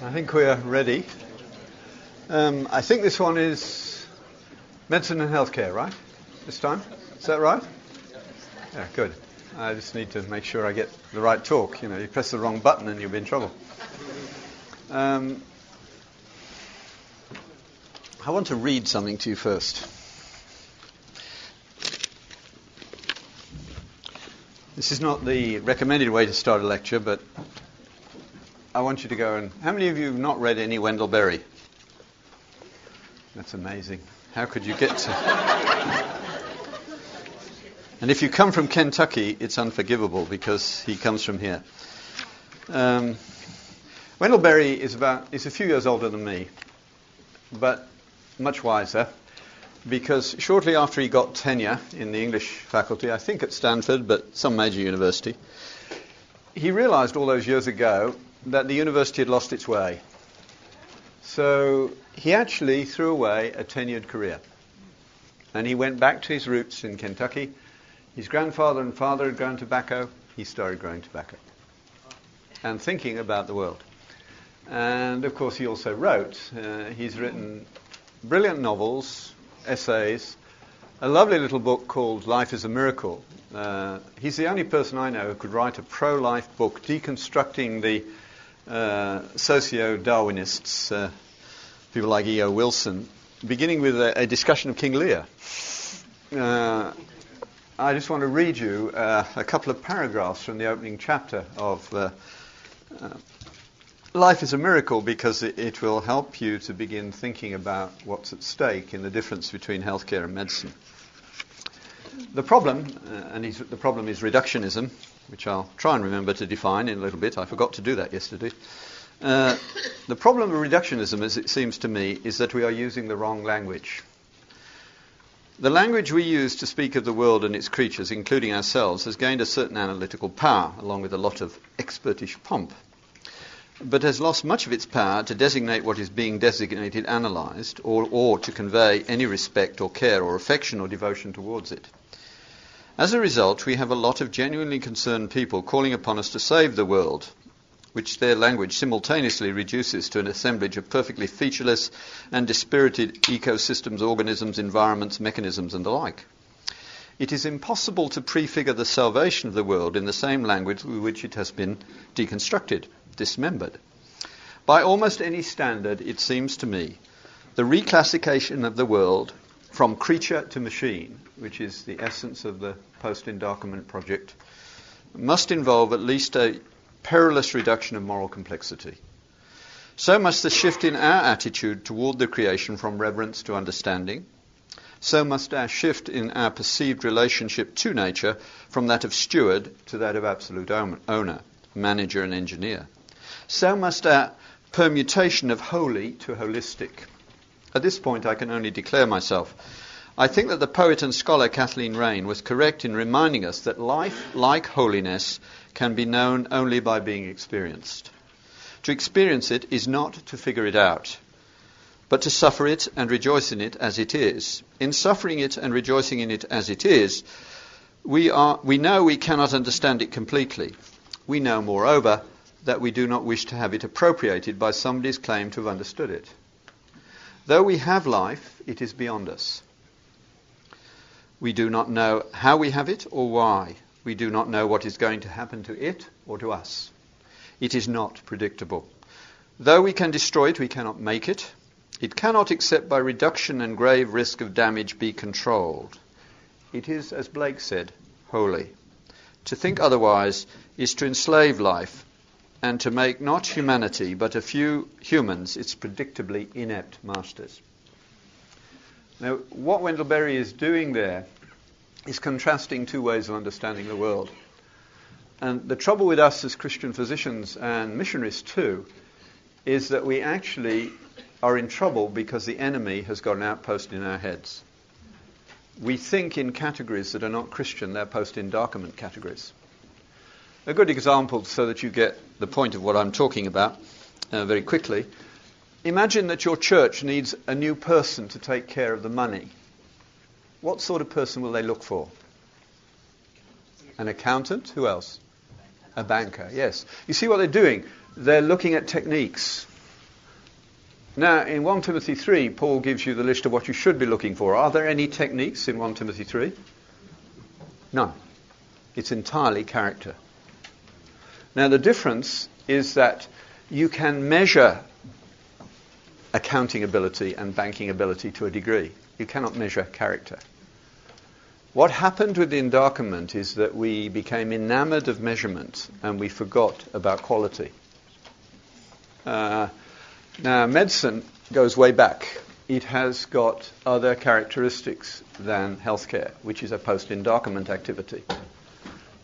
I think we're ready. Um, I think this one is medicine and healthcare, right? This time? Is that right? Yeah, good. I just need to make sure I get the right talk. You know, you press the wrong button and you'll be in trouble. Um, I want to read something to you first. This is not the recommended way to start a lecture, but I want you to go and. How many of you have not read any Wendell Berry? That's amazing. How could you get to. and if you come from Kentucky, it's unforgivable because he comes from here. Um, Wendell Berry is about is a few years older than me, but much wiser because shortly after he got tenure in the English faculty, I think at Stanford, but some major university, he realized all those years ago that the university had lost its way. So he actually threw away a tenured career. And he went back to his roots in Kentucky. His grandfather and father had grown tobacco. He started growing tobacco and thinking about the world. And of course, he also wrote. Uh, he's written brilliant novels, essays, a lovely little book called Life is a Miracle. Uh, he's the only person I know who could write a pro life book deconstructing the uh, socio Darwinists, uh, people like E.O. Wilson, beginning with a, a, discussion of King Lear. Uh, I just want to read you uh, a couple of paragraphs from the opening chapter of uh, Life is a Miracle because it, it, will help you to begin thinking about what's at stake in the difference between healthcare and medicine. The problem, and the problem is reductionism, which I'll try and remember to define in a little bit. I forgot to do that yesterday. Uh, the problem of reductionism, as it seems to me, is that we are using the wrong language. The language we use to speak of the world and its creatures, including ourselves, has gained a certain analytical power, along with a lot of expertish pomp, but has lost much of its power to designate what is being designated analysed, or, or to convey any respect or care or affection or devotion towards it. As a result, we have a lot of genuinely concerned people calling upon us to save the world, which their language simultaneously reduces to an assemblage of perfectly featureless and dispirited ecosystems, organisms, environments, mechanisms, and the like. It is impossible to prefigure the salvation of the world in the same language with which it has been deconstructed, dismembered. By almost any standard, it seems to me, the reclassification of the world from creature to machine, which is the essence of the post Enlightenment project, must involve at least a perilous reduction of moral complexity. So must the shift in our attitude toward the creation from reverence to understanding. So must our shift in our perceived relationship to nature from that of steward to that of absolute owner, manager, and engineer. So must our permutation of holy to holistic. At this point, I can only declare myself. I think that the poet and scholar Kathleen Raine was correct in reminding us that life, like holiness, can be known only by being experienced. To experience it is not to figure it out, but to suffer it and rejoice in it as it is. In suffering it and rejoicing in it as it is, we, are, we know we cannot understand it completely. We know, moreover, that we do not wish to have it appropriated by somebody's claim to have understood it. Though we have life, it is beyond us. We do not know how we have it or why. We do not know what is going to happen to it or to us. It is not predictable. Though we can destroy it, we cannot make it. It cannot, except by reduction and grave risk of damage, be controlled. It is, as Blake said, holy. To think otherwise is to enslave life and to make not humanity, but a few humans, its predictably inept masters. Now, what Wendell Berry is doing there is contrasting two ways of understanding the world. And the trouble with us as Christian physicians and missionaries, too, is that we actually are in trouble because the enemy has got an outpost in our heads. We think in categories that are not Christian, they're post Enlightenment categories. A good example, so that you get the point of what I'm talking about uh, very quickly. Imagine that your church needs a new person to take care of the money. What sort of person will they look for? An accountant? Who else? A banker, yes. You see what they're doing? They're looking at techniques. Now, in 1 Timothy 3, Paul gives you the list of what you should be looking for. Are there any techniques in 1 Timothy 3? None. It's entirely character. Now, the difference is that you can measure accounting ability and banking ability to a degree. You cannot measure character. What happened with the Enlightenment is that we became enamored of measurement and we forgot about quality. Uh, now, medicine goes way back. It has got other characteristics than healthcare, which is a post Enlightenment activity.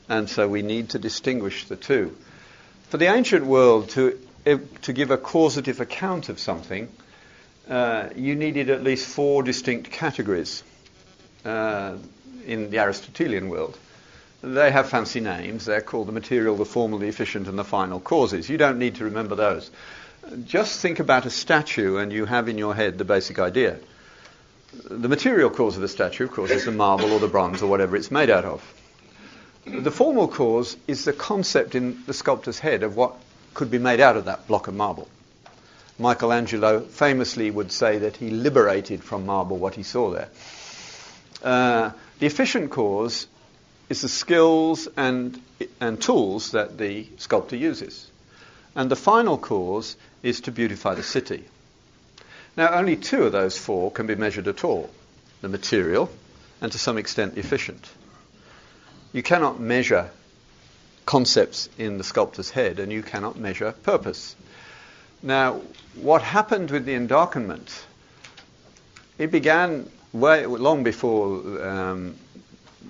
And so we need to distinguish the two. For the ancient world to, to give a causative account of something, uh, you needed at least four distinct categories uh, in the Aristotelian world. They have fancy names. They're called the material, the formal, the efficient, and the final causes. You don't need to remember those. Just think about a statue and you have in your head the basic idea. The material cause of the statue, of course, is the marble or the bronze or whatever it's made out of. The formal cause is the concept in the sculptor's head of what could be made out of that block of marble. Michelangelo famously would say that he liberated from marble what he saw there. Uh, the efficient cause is the skills and, and tools that the sculptor uses. And the final cause is to beautify the city. Now, only two of those four can be measured at all the material and to some extent the efficient. You cannot measure concepts in the sculptor's head and you cannot measure purpose. Now, what happened with the Enlightenment? It began way, long before um,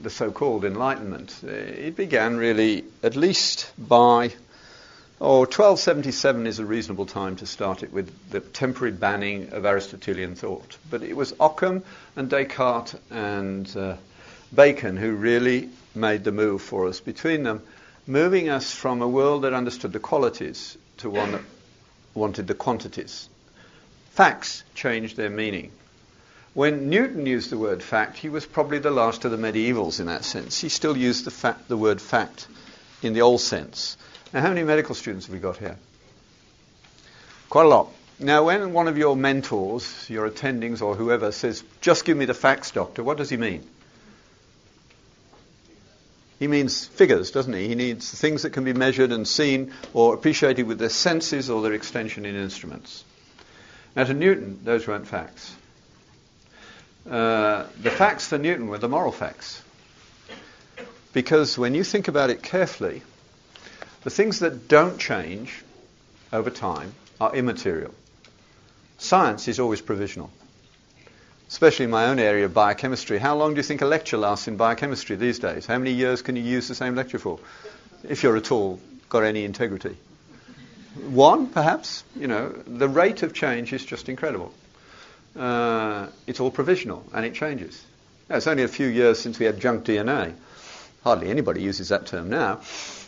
the so-called Enlightenment. It began really at least by Oh, 1277 is a reasonable time to start it with the temporary banning of Aristotelian thought. But it was Occam and Descartes and uh, Bacon who really made the move for us. Between them, moving us from a world that understood the qualities to one that wanted the quantities. Facts changed their meaning. When Newton used the word fact, he was probably the last of the medievals in that sense. He still used the, the word fact in the old sense. Now, how many medical students have we got here? Quite a lot. Now, when one of your mentors, your attendings, or whoever says, just give me the facts, doctor, what does he mean? He means figures, doesn't he? He needs things that can be measured and seen or appreciated with their senses or their extension in instruments. Now, to Newton, those weren't facts. Uh, the facts for Newton were the moral facts. Because when you think about it carefully, the things that don't change over time are immaterial. Science is always provisional, especially in my own area of biochemistry. How long do you think a lecture lasts in biochemistry these days? How many years can you use the same lecture for, if you're at all got any integrity? One, perhaps. You know, the rate of change is just incredible. Uh, it's all provisional, and it changes. Now, it's only a few years since we had junk DNA. Hardly anybody uses that term now.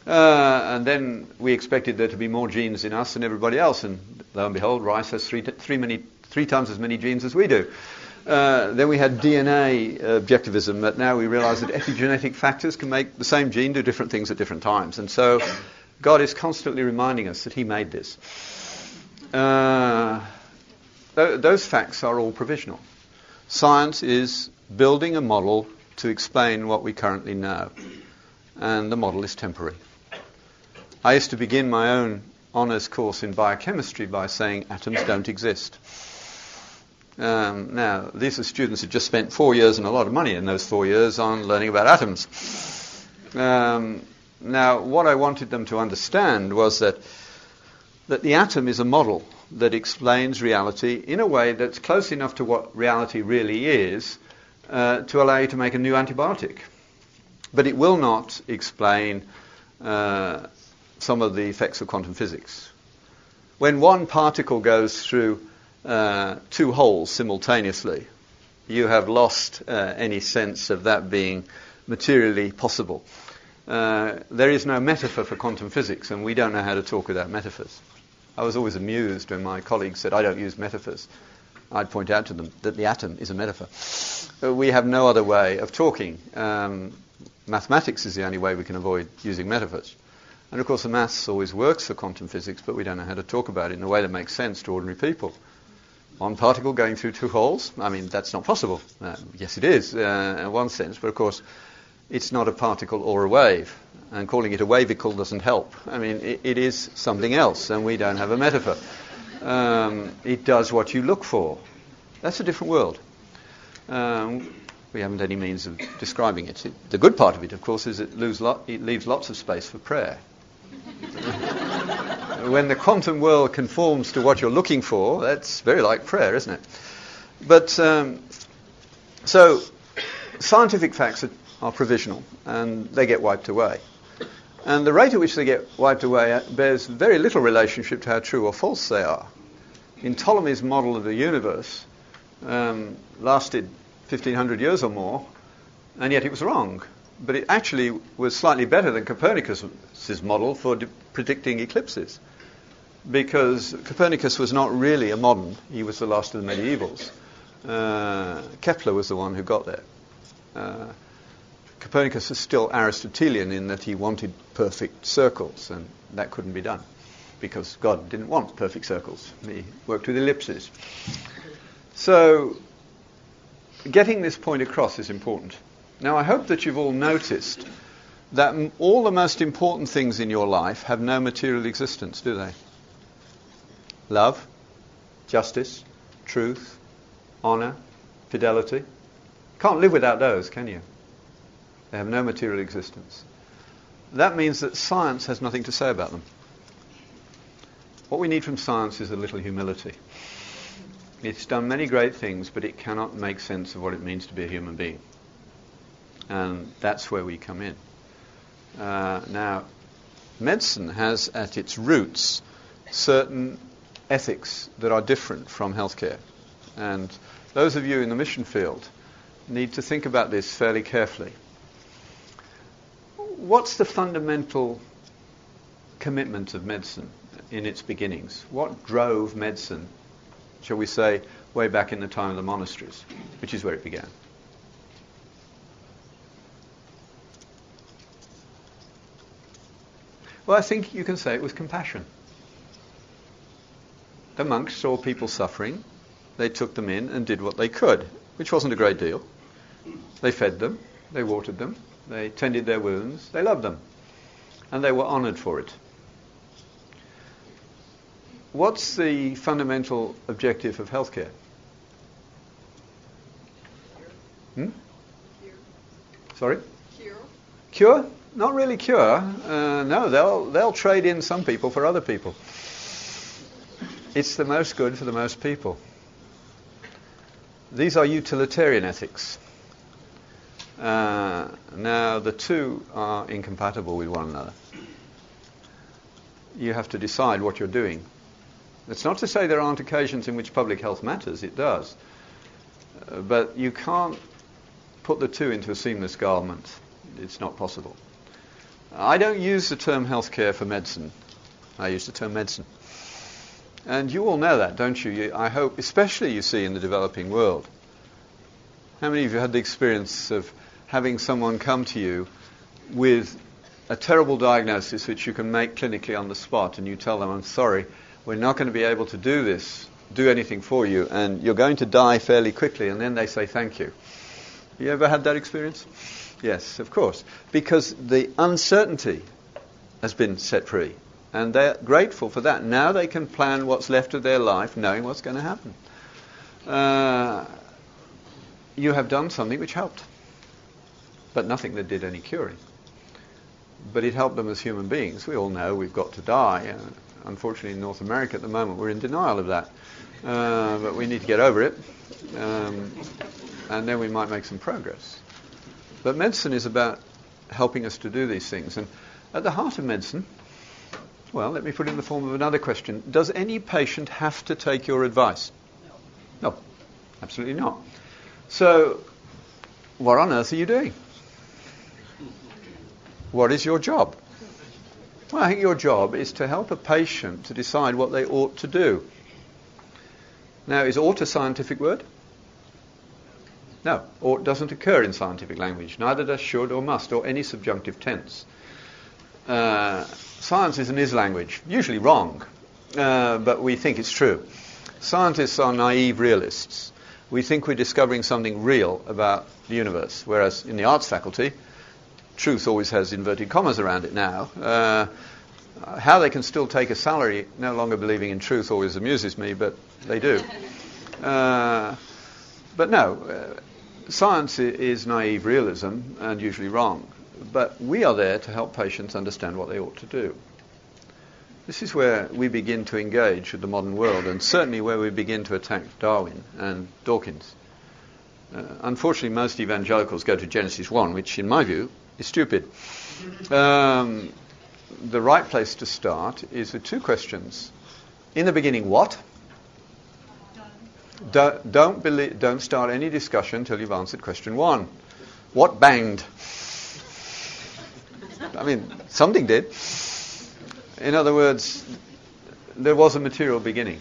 Uh, and then we expected there to be more genes in us than everybody else, and lo and behold, rice has three, t- three, many, three times as many genes as we do. Uh, then we had DNA objectivism, but now we realize that epigenetic factors can make the same gene do different things at different times. And so God is constantly reminding us that He made this. Uh, th- those facts are all provisional. Science is building a model to explain what we currently know, and the model is temporary. I used to begin my own honours course in biochemistry by saying atoms don't exist. Um, now, these are students who just spent four years and a lot of money in those four years on learning about atoms. Um, now, what I wanted them to understand was that, that the atom is a model that explains reality in a way that's close enough to what reality really is uh, to allow you to make a new antibiotic. But it will not explain uh, some of the effects of quantum physics. When one particle goes through uh, two holes simultaneously, you have lost uh, any sense of that being materially possible. Uh, there is no metaphor for quantum physics, and we don't know how to talk without metaphors. I was always amused when my colleagues said, I don't use metaphors. I'd point out to them that the atom is a metaphor. Uh, we have no other way of talking. Um, mathematics is the only way we can avoid using metaphors. And of course, the maths always works for quantum physics, but we don't know how to talk about it in a way that makes sense to ordinary people. One particle going through two holes. I mean, that's not possible. Uh, yes, it is uh, in one sense, but of course, it's not a particle or a wave. And calling it a wavicle doesn't help. I mean, it, it is something else, and we don't have a metaphor. Um, it does what you look for. That's a different world. Um, we haven't any means of describing it. it. The good part of it, of course, is it, lo- it leaves lots of space for prayer. when the quantum world conforms to what you're looking for, that's very like prayer, isn't it? But um, so scientific facts are, are, provisional and they get wiped away. And the rate at which they get wiped away bears very little relationship to how true or false they are. In Ptolemy's model of the universe, um, lasted 1500 years or more, and yet it was wrong. But it actually was slightly better than Copernicus's model for de- predicting eclipses because Copernicus was not really a modern. He was the last of the medievals. Uh, Kepler was the one who got there. Uh, Copernicus is still Aristotelian in that he wanted perfect circles, and that couldn't be done because God didn't want perfect circles. He worked with ellipses. So, getting this point across is important. Now, I hope that you've all noticed that all the most important things in your life have no material existence, do they? Love, justice, truth, honor, fidelity. Can't live without those, can you? They have no material existence. That means that science has nothing to say about them. What we need from science is a little humility. It's done many great things, but it cannot make sense of what it means to be a human being. And that's where we come in. Uh, now, medicine has at its roots certain ethics that are different from healthcare. And those of you in the mission field need to think about this fairly carefully. What's the fundamental commitment of medicine in its beginnings? What drove medicine, shall we say, way back in the time of the monasteries, which is where it began? Well, I think you can say it was compassion. The monks saw people suffering. They took them in and did what they could, which wasn't a great deal. They fed them, they watered them, they tended their wounds, they loved them, and they were honored for it. What's the fundamental objective of healthcare? Hmm? Sorry? Cure. Cure? Not really cure. Uh, no, they'll they'll trade in some people for other people. It's the most good for the most people. These are utilitarian ethics. Uh, now, the two are incompatible with one another. You have to decide what you're doing. That's not to say there aren't occasions in which public health matters, it does. Uh, but you can't put the two into a seamless garment. It's not possible. I don't use the term healthcare for medicine. I use the term medicine. And you all know that, don't you? you? I hope, especially you see in the developing world. How many of you had the experience of having someone come to you with a terrible diagnosis which you can make clinically on the spot and you tell them, I'm sorry, we're not going to be able to do this, do anything for you, and you're going to die fairly quickly, and then they say thank you. You ever had that experience? Yes, of course. Because the uncertainty has been set free. And they're grateful for that. Now they can plan what's left of their life knowing what's going to happen. Uh, you have done something which helped, but nothing that did any curing. But it helped them as human beings. We all know we've got to die. Uh, unfortunately, in North America at the moment, we're in denial of that. Uh, but we need to get over it, um, and then we might make some progress. But medicine is about helping us to do these things. And at the heart of medicine well, let me put it in the form of another question. Does any patient have to take your advice? No. No, absolutely not. So, what on earth are you doing? What is your job? Well, I think your job is to help a patient to decide what they ought to do. Now, is ought a scientific word? No, ought doesn't occur in scientific language. Neither does should or must or any subjunctive tense. Uh, science is an is language, usually wrong, uh, but we think it's true. Scientists are naive realists. We think we're discovering something real about the universe, whereas in the arts faculty, truth always has inverted commas around it now. Uh, how they can still take a salary no longer believing in truth always amuses me, but they do. Uh, but no, uh, science is naive realism and usually wrong. But we are there to help patients understand what they ought to do. This is where we begin to engage with the modern world, and certainly where we begin to attack Darwin and Dawkins. Uh, unfortunately, most evangelicals go to Genesis 1, which, in my view, is stupid. Um, the right place to start is with two questions. In the beginning, what? Don't, don't, believe, don't start any discussion until you've answered question one. What banged? I mean, something did. In other words, there was a material beginning.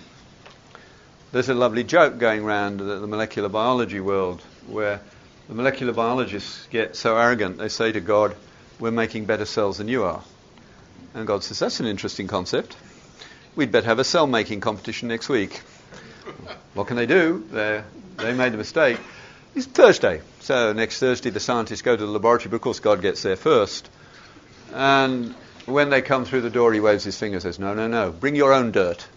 There's a lovely joke going around the, the molecular biology world where the molecular biologists get so arrogant they say to God, We're making better cells than you are. And God says, That's an interesting concept. We'd better have a cell making competition next week. What can they do? they they made a mistake. It's Thursday. So next Thursday, the scientists go to the laboratory, but of course, God gets there first. And when they come through the door, he waves his finger and says, No, no, no, bring your own dirt.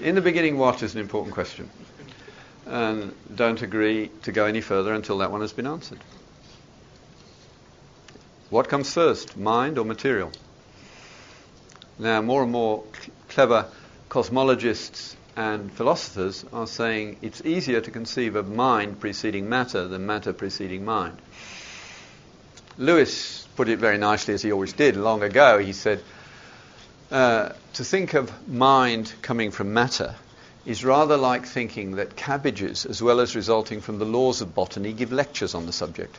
In the beginning, what is an important question? And don't agree to go any further until that one has been answered. What comes first, mind or material? Now, more and more cl- clever cosmologists and philosophers are saying it's easier to conceive of mind preceding matter than matter preceding mind. Lewis put it very nicely, as he always did long ago. He said, uh, To think of mind coming from matter is rather like thinking that cabbages, as well as resulting from the laws of botany, give lectures on the subject.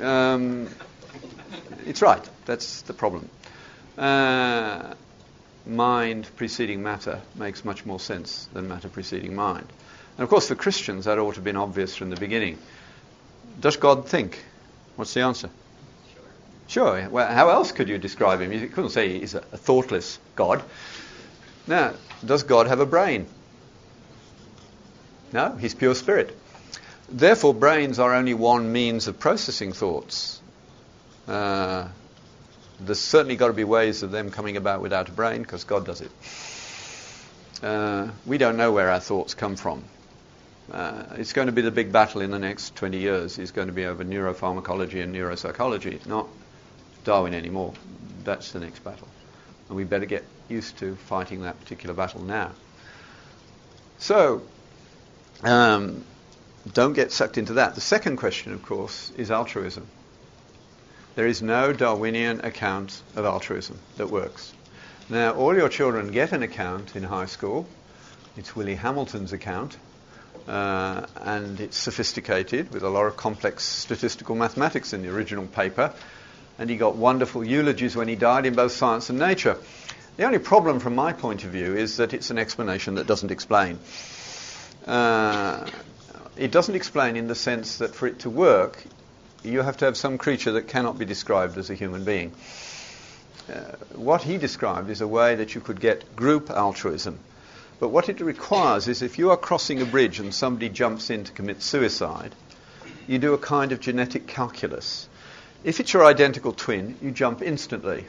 Um, it's right, that's the problem. Uh, mind preceding matter makes much more sense than matter preceding mind. And of course, for Christians, that ought to have been obvious from the beginning. Does God think? What's the answer? Sure. Sure. Well, how else could you describe him? You couldn't say he's a, thoughtless God. Now, does God have a brain? No, he's pure spirit. Therefore, brains are only one means of processing thoughts. Uh, there's certainly got to be ways of them coming about without a brain because God does it. Uh, we don't know where our thoughts come from. Uh, it's going to be the big battle in the next 20 years. It's going to be over neuropharmacology and neuropsychology, not Darwin anymore. That's the next battle. And we better get used to fighting that particular battle now. So, um, don't get sucked into that. The second question, of course, is altruism. There is no Darwinian account of altruism that works. Now, all your children get an account in high school. It's Willie Hamilton's account, uh, and it's sophisticated with a lot of complex statistical mathematics in the original paper. And he got wonderful eulogies when he died in both science and nature. The only problem from my point of view is that it's an explanation that doesn't explain. Uh, it doesn't explain in the sense that for it to work, you have to have some creature that cannot be described as a human being. Uh, what he described is a way that you could get group altruism. But what it requires is if you are crossing a bridge and somebody jumps in to commit suicide, you do a kind of genetic calculus. If it's your identical twin, you jump instantly.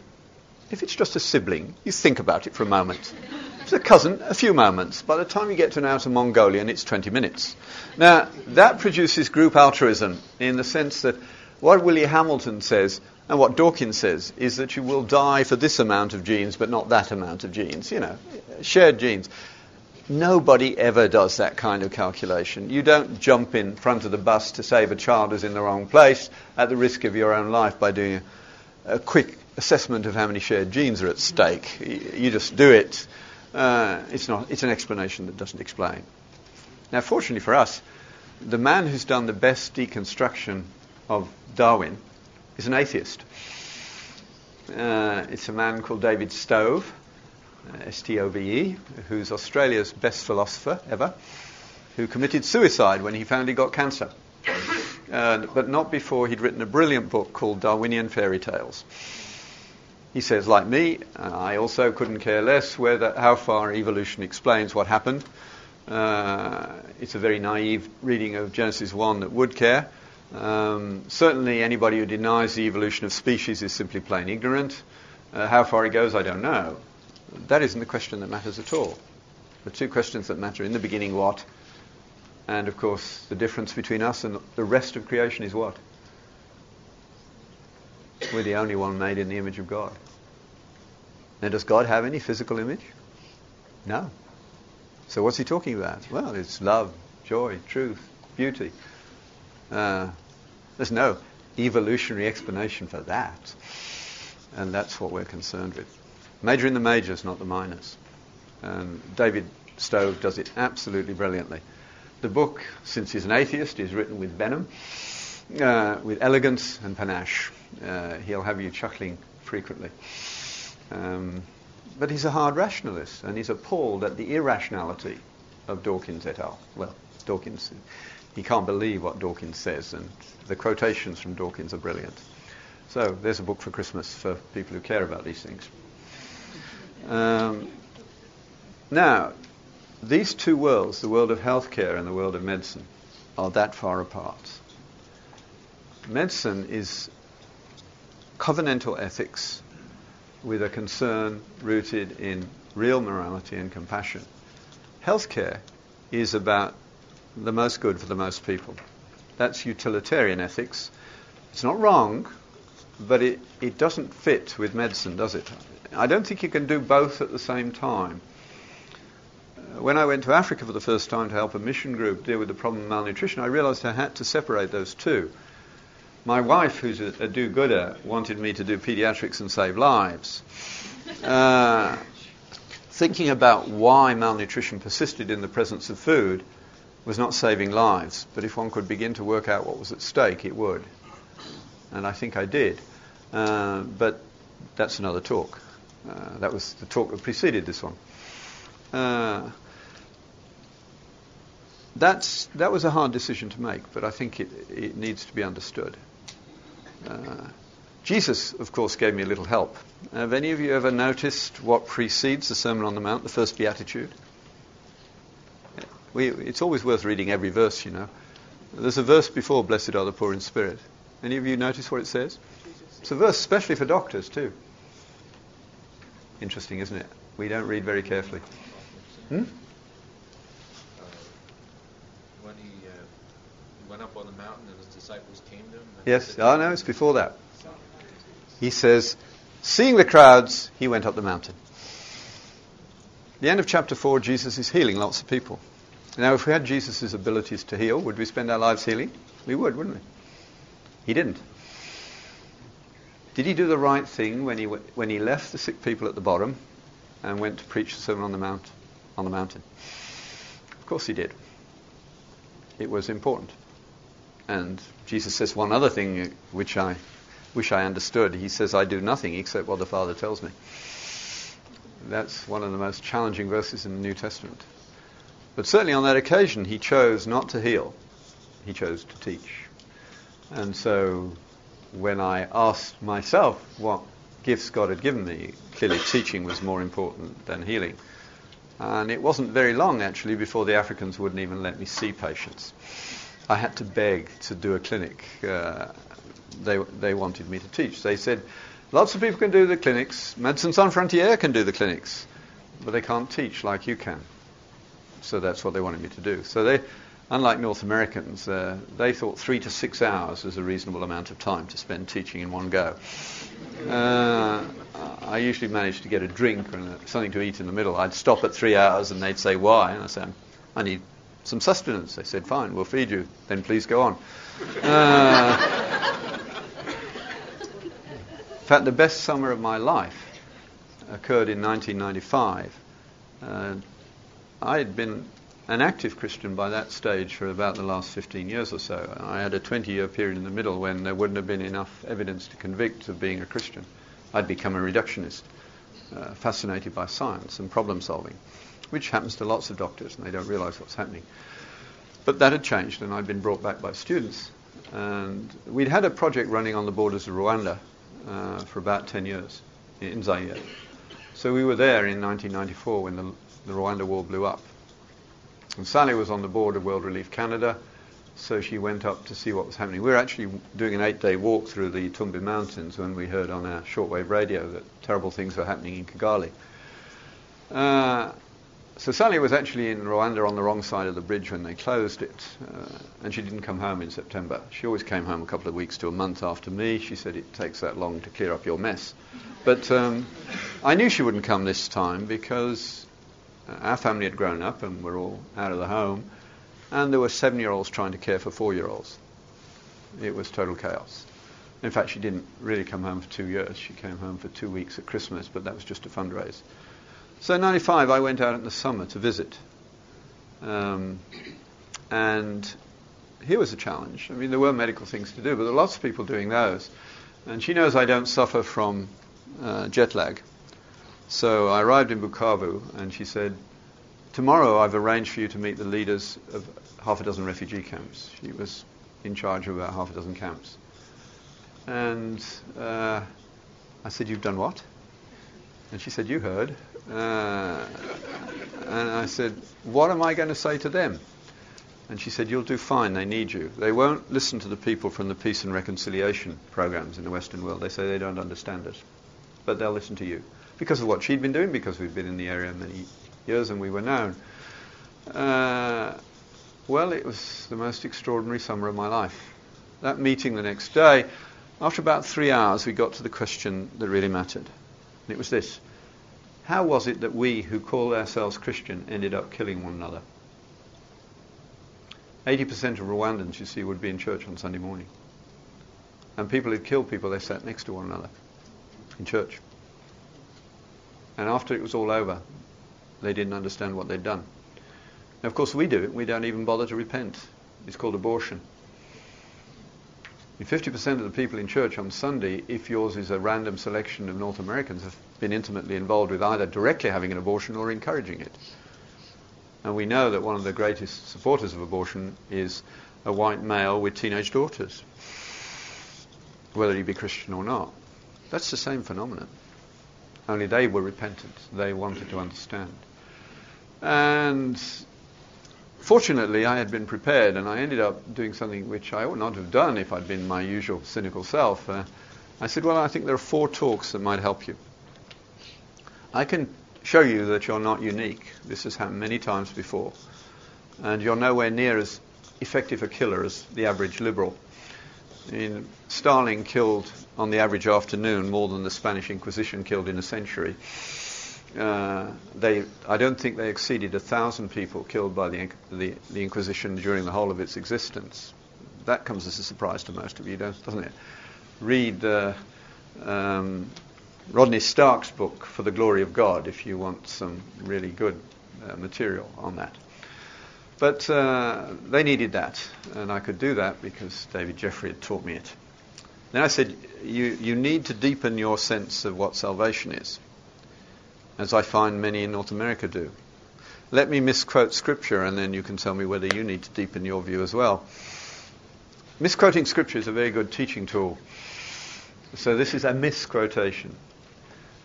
If it's just a sibling, you think about it for a moment. It's a cousin, a few moments. By the time you get to an outer Mongolian, it's 20 minutes. Now, that produces group altruism in the sense that what Willie Hamilton says and what Dawkins says is that you will die for this amount of genes but not that amount of genes, you know, shared genes. Nobody ever does that kind of calculation. You don't jump in front of the bus to save a child who's in the wrong place at the risk of your own life by doing a, a quick assessment of how many shared genes are at stake. You just do it. Uh, it's, not, it's an explanation that doesn't explain. Now, fortunately for us, the man who's done the best deconstruction of Darwin is an atheist. Uh, it's a man called David Stove, uh, S-T-O-V-E, who's Australia's best philosopher ever, who committed suicide when he found he got cancer. Uh, but not before he'd written a brilliant book called Darwinian Fairy Tales. He says, like me, I also couldn't care less whether how far evolution explains what happened. Uh, it's a very naive reading of Genesis 1 that would care. Um, certainly, anybody who denies the evolution of species is simply plain ignorant. Uh, how far it goes, I don't know. That isn't the question that matters at all. The two questions that matter in the beginning, what? And of course, the difference between us and the rest of creation is what? We're the only one made in the image of God. Now, does God have any physical image? No. So, what's he talking about? Well, it's love, joy, truth, beauty. Uh, there's no evolutionary explanation for that. And that's what we're concerned with. Major in the majors, not the minors. And David Stove does it absolutely brilliantly. The book, since he's an atheist, is written with venom, uh, with elegance and panache. Uh, he'll have you chuckling frequently. Um, but he's a hard rationalist, and he's appalled at the irrationality of Dawkins et al. Well, Dawkins he can't believe what Dawkins says, and the quotations from Dawkins are brilliant. So there's a book for Christmas for people who care about these things. Um, now, these two worlds, the world of healthcare and the world of medicine, are that far apart. Medicine is covenantal ethics with a concern rooted in real morality and compassion. Healthcare is about the most good for the most people. That's utilitarian ethics. It's not wrong, but it, it doesn't fit with medicine, does it? I don't think you can do both at the same time. When I went to Africa for the first time to help a mission group deal with the problem of malnutrition, I realized I had to separate those two. My wife, who's a, a do gooder, wanted me to do pediatrics and save lives. Uh, thinking about why malnutrition persisted in the presence of food, was not saving lives, but if one could begin to work out what was at stake, it would. And I think I did. Uh, but that's another talk. Uh, that was the talk that preceded this one. Uh, that's, that was a hard decision to make, but I think it, it needs to be understood. Uh, Jesus, of course, gave me a little help. Have any of you ever noticed what precedes the Sermon on the Mount, the first beatitude? We, it's always worth reading every verse, you know. There's a verse before, Blessed are the poor in spirit. Any of you notice what it says? It's a verse especially for doctors, too. Interesting, isn't it? We don't read very carefully. Hmm? Uh, uh, went up on the mountain and his disciples came to him. Yes, oh no, it's before that. He says, seeing the crowds, he went up the mountain. The end of chapter 4, Jesus is healing lots of people. Now, if we had Jesus' abilities to heal, would we spend our lives healing? We would, wouldn't we? He didn't. Did he do the right thing when he, when he left the sick people at the bottom and went to preach the Sermon on the, Mount, on the Mountain? Of course he did. It was important. And Jesus says one other thing which I wish I understood. He says, I do nothing except what the Father tells me. That's one of the most challenging verses in the New Testament. But certainly on that occasion, he chose not to heal, he chose to teach. And so when I asked myself what gifts God had given me, clearly teaching was more important than healing. And it wasn't very long, actually, before the Africans wouldn't even let me see patients. I had to beg to do a clinic. Uh, they, they wanted me to teach. They said, lots of people can do the clinics. Médecins Sans Frontières can do the clinics, but they can't teach like you can so that's what they wanted me to do. So they, unlike North Americans, uh, they thought three to six hours was a reasonable amount of time to spend teaching in one go. Uh, I usually managed to get a drink and something to eat in the middle. I'd stop at three hours and they'd say, why? And I said, I need some sustenance. They said, fine, we'll feed you. Then please go on. Uh, in fact, the best summer of my life occurred in 1995. Uh, I had been an active Christian by that stage for about the last 15 years or so. I had a 20 year period in the middle when there wouldn't have been enough evidence to convict of being a Christian. I'd become a reductionist, uh, fascinated by science and problem solving, which happens to lots of doctors and they don't realize what's happening. But that had changed and I'd been brought back by students. And we'd had a project running on the borders of Rwanda uh, for about 10 years in Zaire. So we were there in 1994 when the, the Rwanda war blew up. And Sally was on the board of World Relief Canada, so she went up to see what was happening. We were actually doing an eight-day walk through the Tumbi Mountains when we heard on our shortwave radio that terrible things were happening in Kigali. Uh, so Sally was actually in Rwanda on the wrong side of the bridge when they closed it, uh, and she didn't come home in September. She always came home a couple of weeks to a month after me. She said it takes that long to clear up your mess. But um, I knew she wouldn't come this time because our family had grown up and we're all out of the home, and there were seven-year-olds trying to care for four-year-olds. It was total chaos. In fact, she didn't really come home for two years. She came home for two weeks at Christmas, but that was just a fundraise. So in 95, I went out in the summer to visit. Um, and here was a challenge. I mean, there were medical things to do, but there were lots of people doing those. And she knows I don't suffer from uh, jet lag. So I arrived in Bukavu, and she said, Tomorrow I've arranged for you to meet the leaders of half a dozen refugee camps. She was in charge of about half a dozen camps. And uh, I said, You've done what? And she said, You heard. Uh, and I said, What am I going to say to them? And she said, You'll do fine, they need you. They won't listen to the people from the peace and reconciliation programs in the Western world. They say they don't understand us. But they'll listen to you. Because of what she'd been doing, because we've been in the area many years and we were known. Uh, well, it was the most extraordinary summer of my life. That meeting the next day, after about three hours, we got to the question that really mattered. And it was this how was it that we, who call ourselves Christian, ended up killing one another? 80% of Rwandans, you see, would be in church on Sunday morning. And people who'd killed people, they sat next to one another in church. And after it was all over, they didn't understand what they'd done. Now, of course, we do it. We don't even bother to repent. It's called abortion. 50% of the people in church on Sunday, if yours is a random selection of North Americans, have been intimately involved with either directly having an abortion or encouraging it. And we know that one of the greatest supporters of abortion is a white male with teenage daughters, whether he be Christian or not. That's the same phenomenon. Only they were repentant. They wanted to understand. And Fortunately, I had been prepared, and I ended up doing something which I ought not have done if I'd been my usual cynical self. Uh, I said, Well, I think there are four talks that might help you. I can show you that you're not unique. This has happened many times before. And you're nowhere near as effective a killer as the average liberal. I mean, Stalin killed on the average afternoon more than the Spanish Inquisition killed in a century. Uh, they, I don't think they exceeded a thousand people killed by the, the, the, Inquisition during the whole of its existence. That comes as a surprise to most of you, doesn't it? Read uh, um, Rodney Stark's book, For the Glory of God, if you want some really good uh, material on that. But uh, they needed that, and I could do that because David Jeffrey had taught me it. Then I said, you, you need to deepen your sense of what salvation is as I find many in North America do. Let me misquote scripture and then you can tell me whether you need to deepen your view as well. Misquoting scripture is a very good teaching tool. So this is a misquotation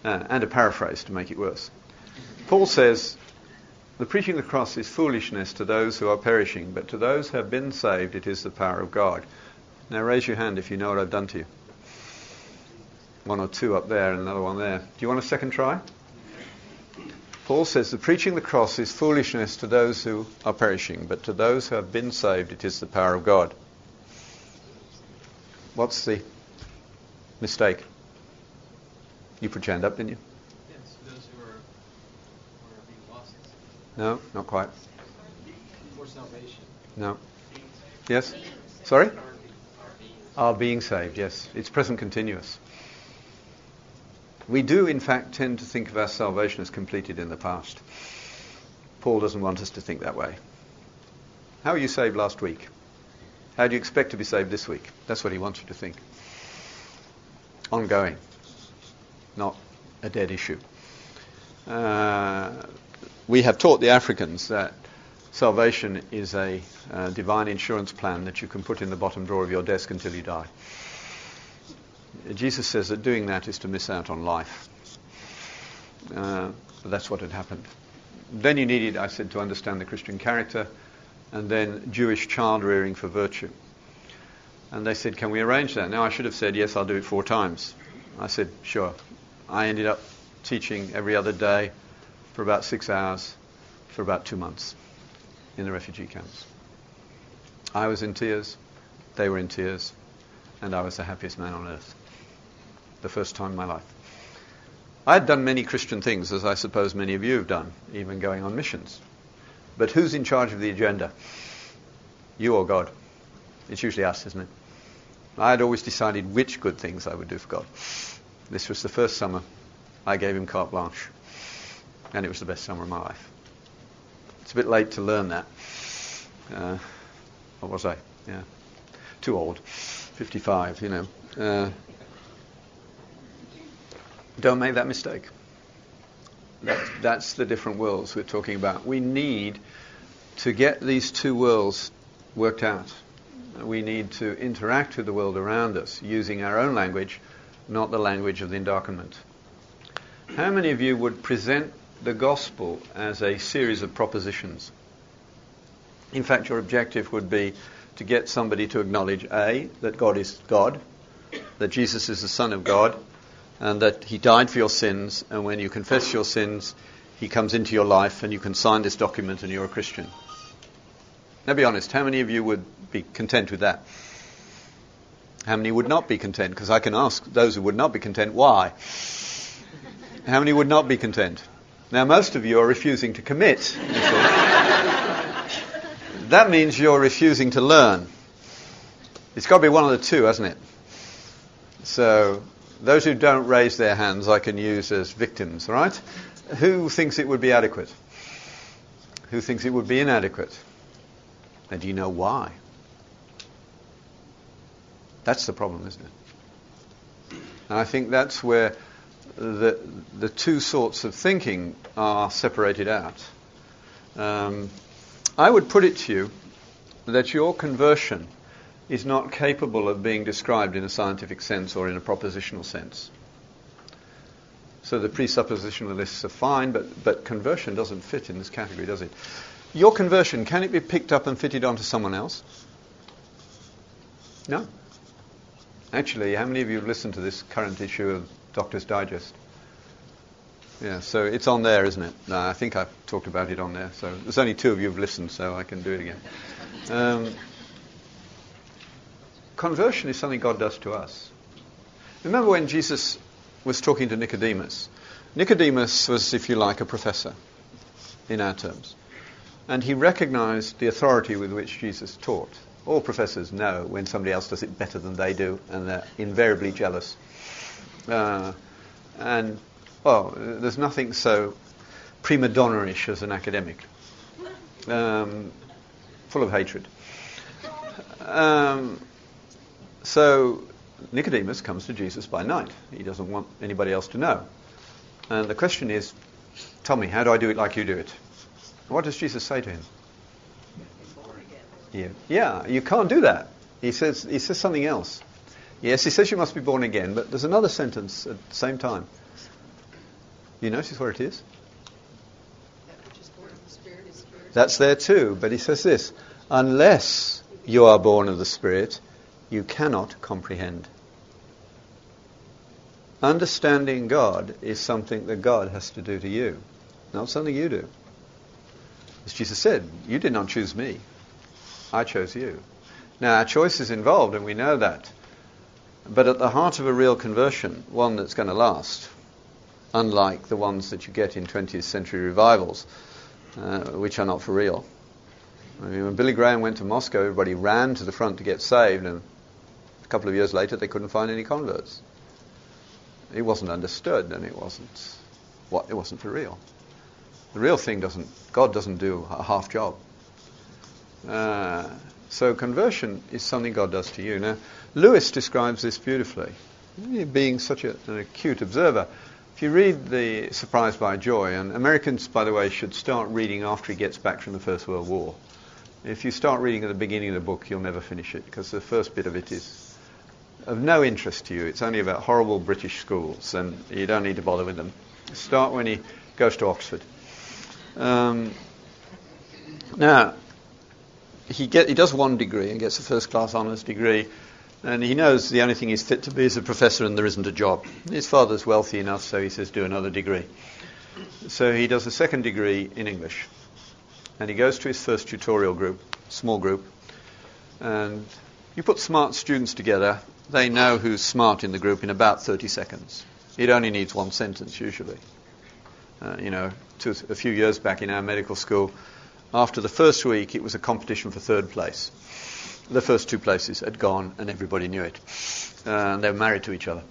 uh, and a paraphrase to make it worse. Paul says, The preaching of the cross is foolishness to those who are perishing, but to those who have been saved, it is the power of God. Now raise your hand if you know what I've done to you. One or two up there and another one there. Do you want a second try? Paul says the preaching of the cross is foolishness to those who are perishing, but to those who have been saved, it is the power of God. What's the mistake? You put your hand up, didn't you? Yes, those who are, who are being lost. No, not quite. For salvation. No. Yes? Sorry? Are being saved, yes. It's present continuous. We do, in fact, tend to think of our salvation as completed in the past. Paul doesn't want us to think that way. How were you saved last week? How do you expect to be saved this week? That's what he wants you to think. Ongoing, not a dead issue. Uh, we have taught the Africans that salvation is a uh, divine insurance plan that you can put in the bottom drawer of your desk until you die. Jesus says that doing that is to miss out on life. Uh, that's what had happened. Then you needed, I said, to understand the Christian character, and then Jewish child rearing for virtue. And they said, Can we arrange that? Now, I should have said, Yes, I'll do it four times. I said, Sure. I ended up teaching every other day for about six hours for about two months in the refugee camps. I was in tears, they were in tears, and I was the happiest man on earth. The first time in my life. I had done many Christian things, as I suppose many of you have done, even going on missions. But who's in charge of the agenda? You or God? It's usually us, isn't it? I had always decided which good things I would do for God. This was the first summer I gave him carte blanche, and it was the best summer of my life. It's a bit late to learn that. Uh, what was I? Yeah, too old. 55, you know. Uh, don't make that mistake. That, that's the different worlds we're talking about. We need to get these two worlds worked out. We need to interact with the world around us using our own language, not the language of the endarkenment. How many of you would present the gospel as a series of propositions? In fact, your objective would be to get somebody to acknowledge A, that God is God, that Jesus is the Son of God, and that He died for your sins, and when you confess your sins, He comes into your life, and you can sign this document, and you're a Christian. Now, be honest, how many of you would be content with that? How many would not be content? Because I can ask those who would not be content, why? How many would not be content? Now, most of you are refusing to commit. that means you're refusing to learn. It's got to be one of the two, hasn't it? So, those who don't raise their hands, I can use as victims, right? Who thinks it would be adequate? Who thinks it would be inadequate? And do you know why? That's the problem, isn't it? And I think that's where the, the two sorts of thinking are separated out. Um, I would put it to you that your conversion is not capable of being described in a scientific sense or in a propositional sense. So the presuppositionalists are fine, but, but conversion doesn't fit in this category, does it? Your conversion, can it be picked up and fitted onto someone else? No. Actually, how many of you have listened to this current issue of Doctor's Digest? Yeah, so it's on there, isn't it? No, I think I've talked about it on there. So there's only two of you who've listened, so I can do it again. Um, conversion is something God does to us. Remember when Jesus was talking to Nicodemus? Nicodemus was, if you like, a professor in our terms. And he recognized the authority with which Jesus taught. All professors know when somebody else does it better than they do, and they're invariably jealous. Uh, and, well, there's nothing so prima donna-ish as an academic. Um, full of hatred. Um, so Nicodemus comes to Jesus by night. He doesn't want anybody else to know. And the question is, tell me, how do I do it like you do it? What does Jesus say to him? Yeah, yeah, you can't do that. He says, he says something else. Yes, he says you must be born again, but there's another sentence at the same time. You notice where it is? That's there too, but he says this unless you are born of the Spirit, you cannot comprehend. Understanding God is something that God has to do to you, not something you do. As Jesus said, You did not choose me, I chose you. Now, our choice is involved, and we know that. But at the heart of a real conversion, one that's going to last, unlike the ones that you get in 20th century revivals, uh, which are not for real. I mean, when Billy Graham went to Moscow, everybody ran to the front to get saved, and a couple of years later, they couldn't find any converts. It wasn't understood, and it wasn't what it wasn't for real. The real thing doesn't. God doesn't do a half job. Uh, so conversion is something God does to you. Now, Lewis describes this beautifully, being such a, an acute observer. If you read the Surprised by Joy, and Americans, by the way, should start reading after he gets back from the First World War. If you start reading at the beginning of the book, you'll never finish it because the first bit of it is of no interest to you. It's only about horrible British schools, and you don't need to bother with them. start when he goes to Oxford. Um, now, he, get, he does one degree and gets a first class honours degree, and he knows the only thing he's fit to be is a professor and there isn't a job. His father's wealthy enough, so he says, do another degree. So he does a second degree in English. And he goes to his first tutorial group, small group, and you put smart students together, they know who's smart in the group in about 30 seconds. It only needs one sentence usually. Uh, you know, two, a few years back in our medical school, after the first week, it was a competition for third place. The first two places had gone, and everybody knew it. Uh, and they were married to each other.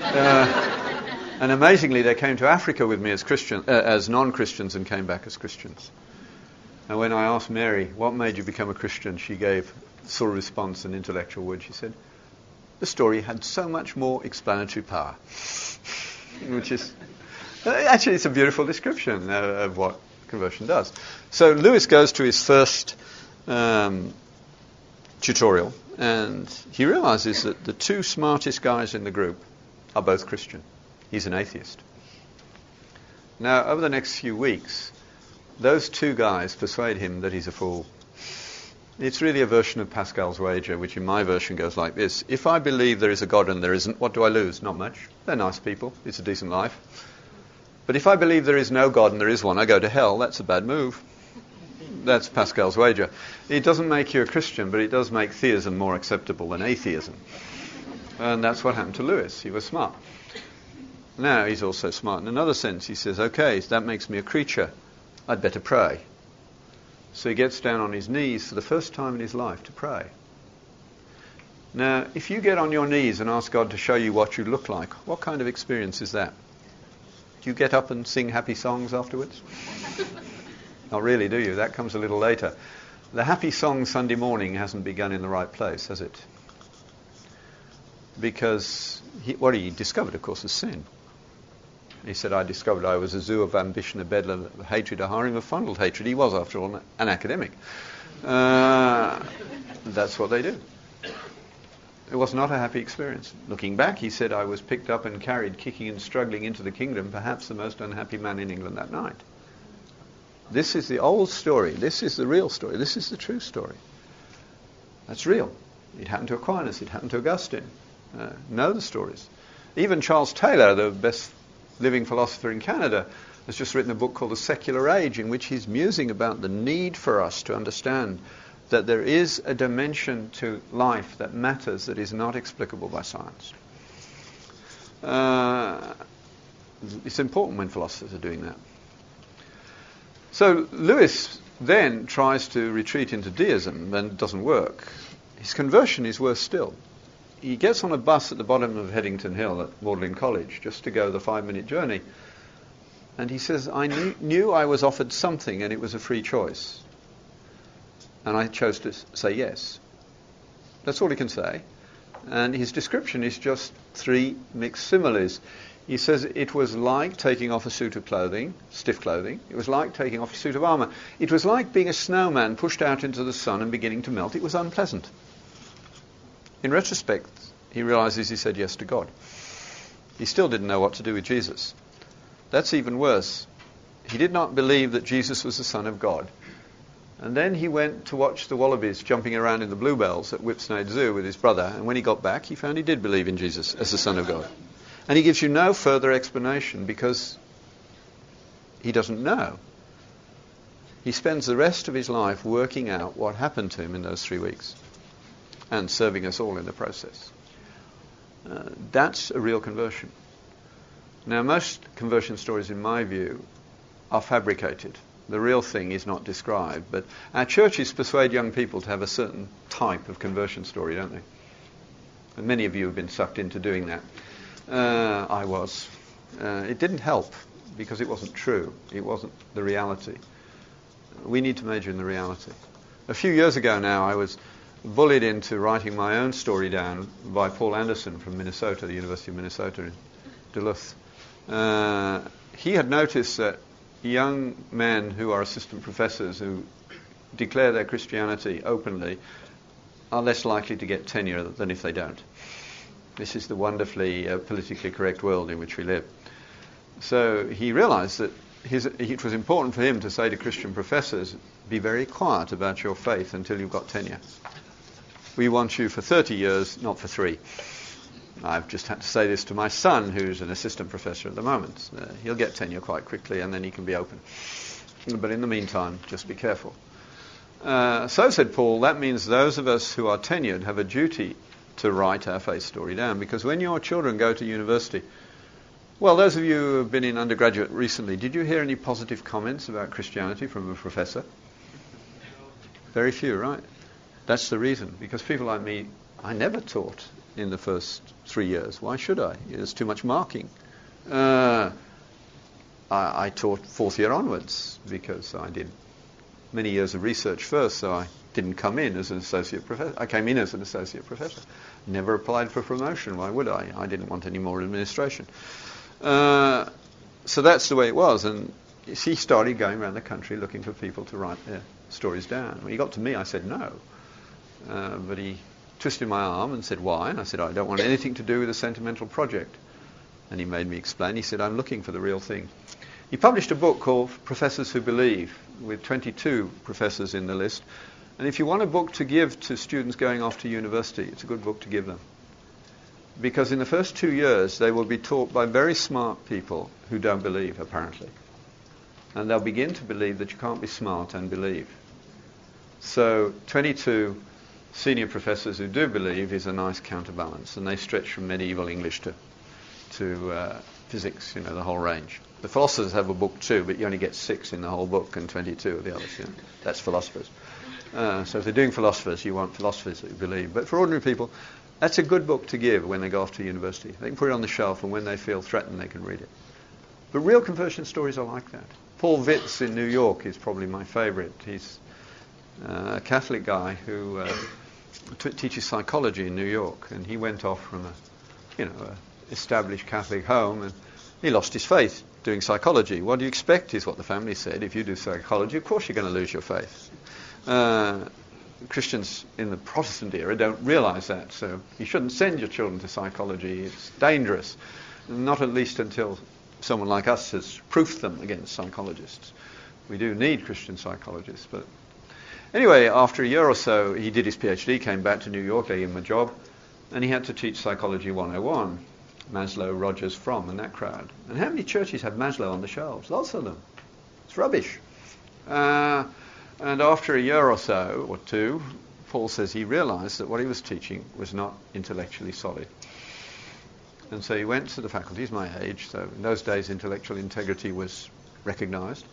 Uh, and amazingly, they came to Africa with me as Christian, uh, as non-Christians, and came back as Christians. And when I asked Mary, "What made you become a Christian?" she gave sort of response, an intellectual word. She said, "The story had so much more explanatory power," which is actually it's a beautiful description uh, of what conversion does. So Lewis goes to his first um, tutorial, and he realizes that the two smartest guys in the group are both Christian. He's an atheist. Now, over the next few weeks, those two guys persuade him that he's a fool. It's really a version of Pascal's wager, which in my version goes like this If I believe there is a God and there isn't, what do I lose? Not much. They're nice people. It's a decent life. But if I believe there is no God and there is one, I go to hell. That's a bad move. That's Pascal's wager. It doesn't make you a Christian, but it does make theism more acceptable than atheism. And that's what happened to Lewis. He was smart. Now he's also smart in another sense. He says, okay, that makes me a creature. I'd better pray. So he gets down on his knees for the first time in his life to pray. Now, if you get on your knees and ask God to show you what you look like, what kind of experience is that? Do you get up and sing happy songs afterwards? Not really, do you? That comes a little later. The happy song Sunday morning hasn't begun in the right place, has it? Because he, what he discovered, of course, is sin. He said, I discovered I was a zoo of ambition, a bedlam, a hatred, a harem of fondled hatred. He was, after all, an academic. Uh, that's what they do. It was not a happy experience. Looking back, he said, I was picked up and carried, kicking and struggling into the kingdom, perhaps the most unhappy man in England that night. This is the old story. This is the real story. This is the true story. That's real. It happened to Aquinas. It happened to Augustine. Uh, know the stories. Even Charles Taylor, the best living philosopher in Canada, has just written a book called The Secular Age, in which he's musing about the need for us to understand that there is a dimension to life that matters that is not explicable by science. Uh, it's important when philosophers are doing that. So Lewis then tries to retreat into deism and it doesn't work. His conversion is worse still. He gets on a bus at the bottom of Headington Hill at Magdalen College just to go the five minute journey. And he says, I knew, knew I was offered something and it was a free choice. And I chose to say yes. That's all he can say. And his description is just three mixed similes. He says it was like taking off a suit of clothing, stiff clothing. It was like taking off a suit of armour. It was like being a snowman pushed out into the sun and beginning to melt. It was unpleasant. In retrospect, he realizes he said yes to God. He still didn't know what to do with Jesus. That's even worse. He did not believe that Jesus was the Son of God. And then he went to watch the wallabies jumping around in the bluebells at Whipsnade Zoo with his brother. And when he got back, he found he did believe in Jesus as the Son of God. And he gives you no further explanation because he doesn't know. He spends the rest of his life working out what happened to him in those three weeks and serving us all in the process. Uh, that's a real conversion. Now, most conversion stories, in my view, are fabricated. The real thing is not described. But our churches persuade young people to have a certain type of conversion story, don't they? And many of you have been sucked into doing that. Uh, I was. Uh, it didn't help because it wasn't true. It wasn't the reality. We need to major in the reality. A few years ago now, I was bullied into writing my own story down by Paul Anderson from Minnesota, the University of Minnesota in Duluth. Uh, he had noticed that young men who are assistant professors who declare their Christianity openly are less likely to get tenure than if they don't. This is the wonderfully uh, politically correct world in which we live. So he realized that his, it was important for him to say to Christian professors, be very quiet about your faith until you've got tenure. We want you for 30 years, not for three. I've just had to say this to my son, who's an assistant professor at the moment. Uh, he'll get tenure quite quickly and then he can be open. But in the meantime, just be careful. Uh, so, said Paul, that means those of us who are tenured have a duty to write our faith story down because when your children go to university, well, those of you who have been in undergraduate recently, did you hear any positive comments about Christianity from a professor? Very few, right? That's the reason. Because people like me, I never taught in the first three years. Why should I? There's too much marking. Uh, I, I, taught fourth year onwards because I did many years of research first, so I didn't come in as an associate professor. I came in as an associate professor. Never applied for promotion. Why would I? I didn't want any more administration. Uh, so that's the way it was. And he started going around the country looking for people to write their stories down. When he got to me, I said no. Uh, but he twisted my arm and said, Why? And I said, I don't want anything to do with a sentimental project. And he made me explain. He said, I'm looking for the real thing. He published a book called Professors Who Believe, with 22 professors in the list. And if you want a book to give to students going off to university, it's a good book to give them because in the first two years they will be taught by very smart people who don't believe, apparently. And they'll begin to believe that you can't be smart and believe. So 22 senior professors who do believe is a nice counterbalance, and they stretch from medieval English to, to uh, physics, you know, the whole range. The philosophers have a book too, but you only get six in the whole book and 22 of the others. You know. That's philosophers. Uh, so if they're doing philosophers, you want philosophers who believe. But for ordinary people, that's a good book to give when they go off to university. They can put it on the shelf, and when they feel threatened, they can read it. But real conversion stories are like that. Paul Vitz in New York is probably my favorite. He's uh, a Catholic guy who uh, t- teaches psychology in New York, and he went off from a, you know, a established Catholic home, and he lost his faith doing psychology. What do you expect? Is what the family said. If you do psychology, of course you're going to lose your faith. Uh, Christians in the Protestant era don't realize that. So you shouldn't send your children to psychology. It's dangerous. Not at least until someone like us has proofed them against psychologists. We do need Christian psychologists. But anyway, after a year or so, he did his PhD, came back to New York, they gave him a job, and he had to teach Psychology 101. Maslow, Rogers, Fromm, and that crowd. And how many churches have Maslow on the shelves? Lots of them. It's rubbish. Uh, and after a year or so, or two, Paul says he realized that what he was teaching was not intellectually solid. And so he went to the faculty, he's my age, so in those days intellectual integrity was recognized.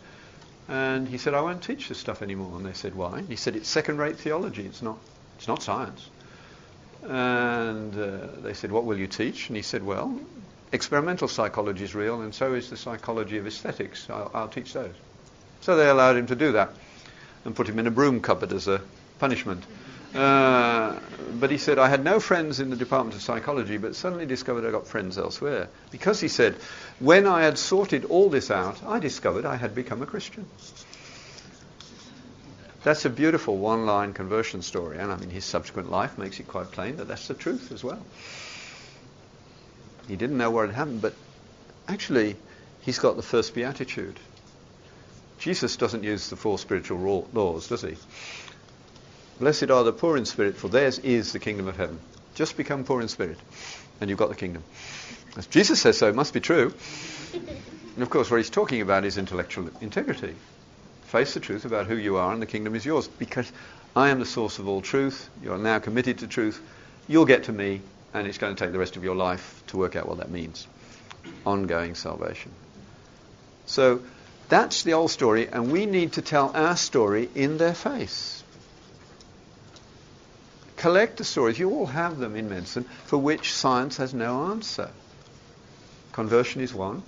And he said, I won't teach this stuff anymore. And they said, why? he said, it's second-rate theology, it's not, it's not science. And uh, they said, what will you teach? And he said, well, experimental psychology is real, and so is the psychology of aesthetics. I'll, I'll teach those. So they allowed him to do that and put him in a broom cupboard as a punishment. Uh, but he said, I had no friends in the Department of Psychology, but suddenly discovered I got friends elsewhere. Because he said, when I had sorted all this out, I discovered I had become a Christian. That's a beautiful one line conversion story, and I mean, his subsequent life makes it quite plain that that's the truth as well. He didn't know what had happened, but actually, he's got the first beatitude. Jesus doesn't use the four spiritual laws, does he? Blessed are the poor in spirit, for theirs is the kingdom of heaven. Just become poor in spirit, and you've got the kingdom. As Jesus says so, it must be true. And of course, what he's talking about is intellectual integrity. Face the truth about who you are, and the kingdom is yours. Because I am the source of all truth. You are now committed to truth. You'll get to me, and it's going to take the rest of your life to work out what that means. Ongoing salvation. So, that's the old story, and we need to tell our story in their face. Collect the stories. You all have them in medicine for which science has no answer. Conversion is one.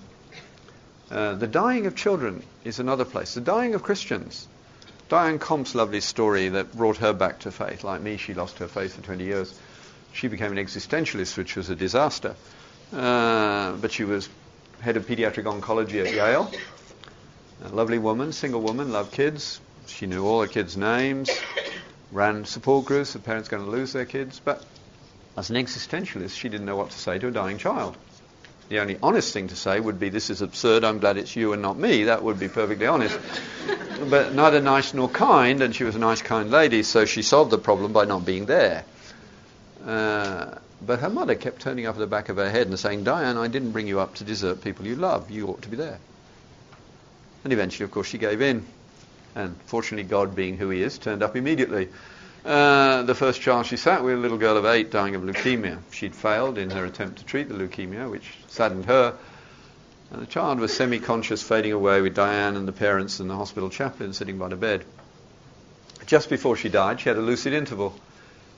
Uh, the dying of children is another place. The dying of Christians. Diane Komp's lovely story that brought her back to faith. Like me, she lost her faith for 20 years. She became an existentialist, which was a disaster. Uh, but she was head of pediatric oncology at Yale. A lovely woman, single woman, loved kids. She knew all her kids' names, ran support groups, the parents going to lose their kids. But as an existentialist, she didn't know what to say to a dying child The only honest thing to say would be, This is absurd, I'm glad it's you and not me. That would be perfectly honest. but neither nice nor kind, and she was a nice, kind lady, so she solved the problem by not being there. Uh, but her mother kept turning up at the back of her head and saying, Diane, I didn't bring you up to desert people you love. You ought to be there. And eventually, of course, she gave in. And fortunately, God, being who He is, turned up immediately. Uh, the first child she sat with, a little girl of eight dying of leukemia. She'd failed in her attempt to treat the leukemia, which saddened her. And the child was semi conscious, fading away with Diane and the parents and the hospital chaplain sitting by the bed. Just before she died, she had a lucid interval.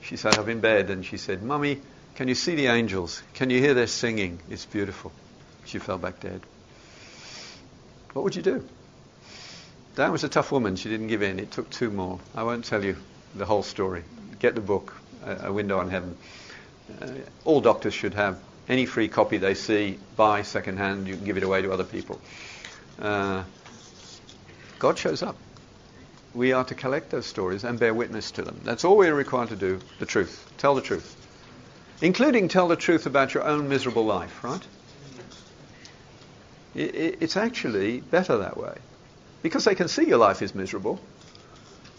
She sat up in bed and she said, Mummy, can you see the angels? Can you hear their singing? It's beautiful. She fell back dead. What would you do? Diane was a tough woman. She didn't give in. It took two more. I won't tell you the whole story. Get the book, A, Window on Heaven. Uh, all doctors should have any free copy they see, buy secondhand. You can give it away to other people. Uh, God shows up. We are to collect those stories and bear witness to them. That's all we're required to do. The truth. Tell the truth. Including tell the truth about your own miserable life, right? It's actually better that way. Because they can see your life is miserable.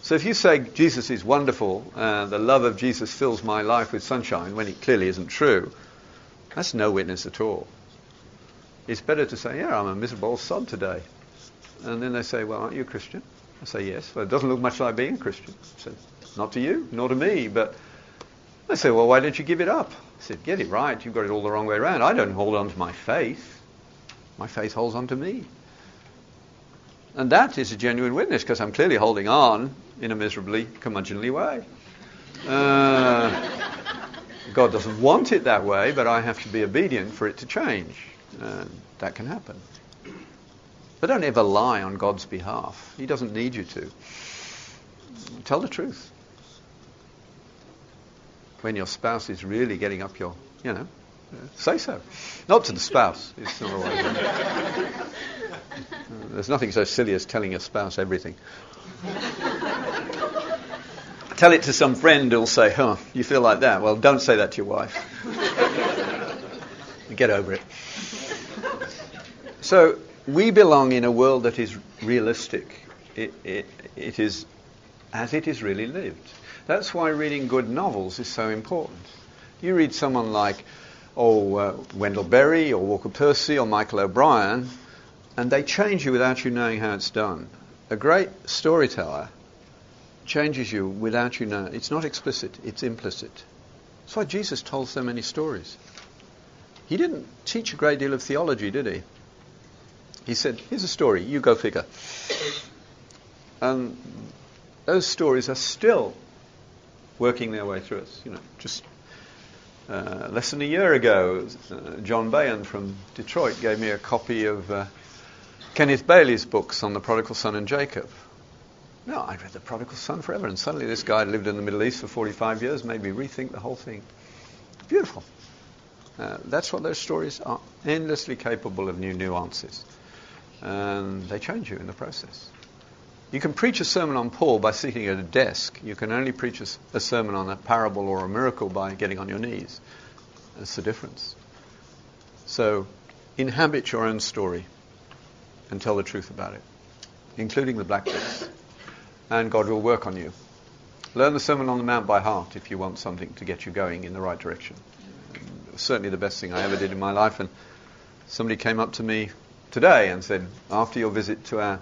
So if you say Jesus is wonderful, and the love of Jesus fills my life with sunshine, when it clearly isn't true, that's no witness at all. It's better to say, yeah, I'm a miserable sod today. And then they say, well, aren't you a Christian? I say, yes. Well, it doesn't look much like being a Christian. I said, not to you, nor to me. But they say, well, why don't you give it up? I said, get it right. You've got it all the wrong way around. I don't hold on to my faith. My faith holds on to me. And that is a genuine witness because I'm clearly holding on in a miserably curmudgeonly way. Uh, God doesn't want it that way, but I have to be obedient for it to change. And that can happen. But don't ever lie on God's behalf. He doesn't need you to. Tell the truth. When your spouse is really getting up your, you know, say so. Not to the spouse. It's not always. There's nothing so silly as telling your spouse everything. Tell it to some friend who'll say, huh, you feel like that? Well, don't say that to your wife. Get over it. So, we belong in a world that is realistic. It, it, it is as it is really lived. That's why reading good novels is so important. You read someone like, oh, uh, Wendell Berry or Walker Percy or Michael O'Brien, and they change you without you knowing how it's done. A great storyteller changes you without you knowing. It's not explicit, it's implicit. That's why Jesus told so many stories. He didn't teach a great deal of theology, did he? He said, Here's a story, you go figure. And those stories are still working their way through us. You know, just uh, less than a year ago, uh, John Bayan from Detroit gave me a copy of uh, Kenneth Bailey's books on the prodigal son and Jacob. No, I'd read the prodigal son forever, and suddenly this guy lived in the Middle East for 45 years, made me rethink the whole thing. Beautiful. Uh, that's what those stories are, endlessly capable of new nuances. And they change you in the process. You can preach a sermon on Paul by sitting at a desk. You can only preach a, a sermon on a parable or a miracle by getting on your knees. That's the difference. So, inhabit your own story and tell the truth about it, including the black bits. And God will work on you. Learn the Sermon on the Mount by heart if you want something to get you going in the right direction. Certainly the best thing I ever did in my life. And somebody came up to me today and said, after your visit to our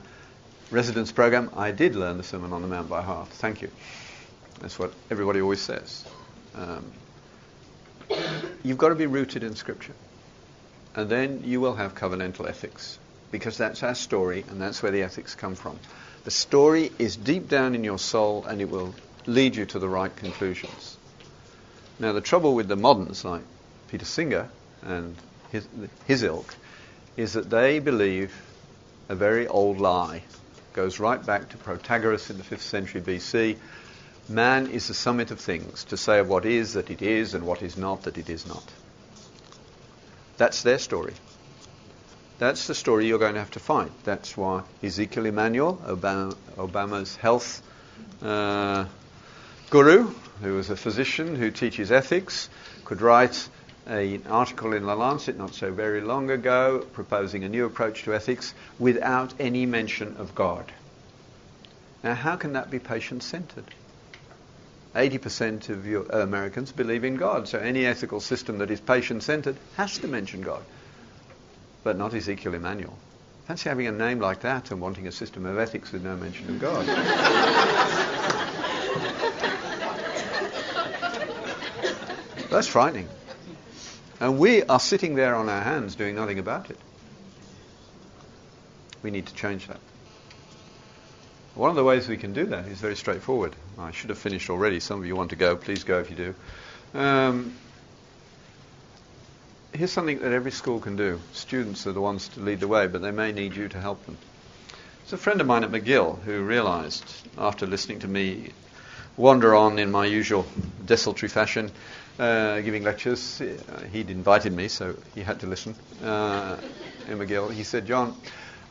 residence program, I did learn the Sermon on the Mount by heart. Thank you. That's what everybody always says. Um, you've got to be rooted in Scripture. And then you will have covenantal ethics because that's our story and that's where the ethics come from. The story is deep down in your soul and it will lead you to the right conclusions. Now, the trouble with the moderns like Peter Singer and his, his ilk is that they believe a very old lie. Goes right back to Protagoras in the 5th century BC. Man is the summit of things, to say of what is that it is and what is not that it is not. That's their story. That's the story you're going to have to fight. That's why Ezekiel Emanuel, Obama, Obama's health uh, guru, who was a physician who teaches ethics, could write an article in The Lancet not so very long ago proposing a new approach to ethics without any mention of God. Now, how can that be patient centered? 80% of your, uh, Americans believe in God, so any ethical system that is patient centered has to mention God, but not Ezekiel Emanuel. Fancy having a name like that and wanting a system of ethics with no mention of God. That's frightening. And we are sitting there on our hands doing nothing about it. We need to change that. One of the ways we can do that is very straightforward. I should have finished already. Some of you want to go. Please go if you do. Um, here's something that every school can do. Students are the ones to lead the way, but they may need you to help them. It's a friend of mine at McGill who realized, after listening to me wander on in my usual desultory fashion, uh, giving lectures. Uh, he'd invited me, so he had to listen. Uh, in McGill, he said, "John,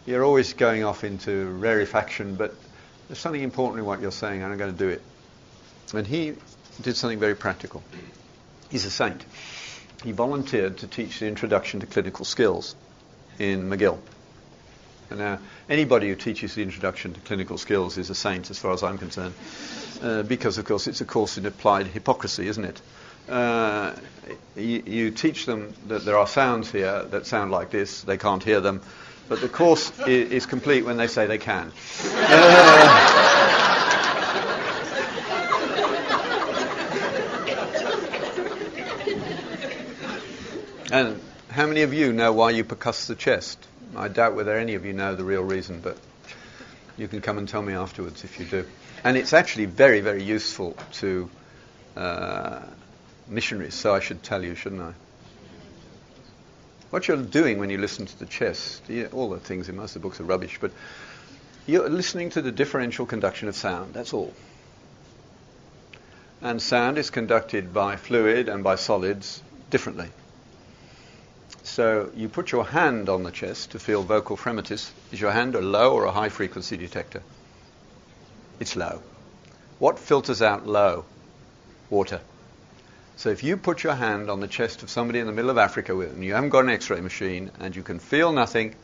you're always going off into rarefaction, but there's something important in what you're saying, and I'm going to do it." And he did something very practical. He's a saint. He volunteered to teach the introduction to clinical skills in McGill. And now, anybody who teaches the introduction to clinical skills is a saint, as far as I'm concerned, uh, because, of course, it's a course in applied hypocrisy, isn't it? uh, you, you, teach them that there are sounds here that sound like this, they can't hear them, but the course is, is complete when they say they can. Uh, and how many of you know why you percuss the chest? I doubt whether any of you know the real reason, but you can come and tell me afterwards if you do. And it's actually very, very useful to uh, missionaries, so I should tell you, shouldn't I? What you're doing when you listen to the chest, all the things in most of the books are rubbish, but you're listening to the differential conduction of sound, that's all. And sound is conducted by fluid and by solids differently. So you put your hand on the chest to feel vocal fremitus. Is your hand a low or a high frequency detector? It's low. What filters out low? Water. So if you put your hand on the chest of somebody in the middle of Africa and you haven't got an X-ray machine and you can feel nothing,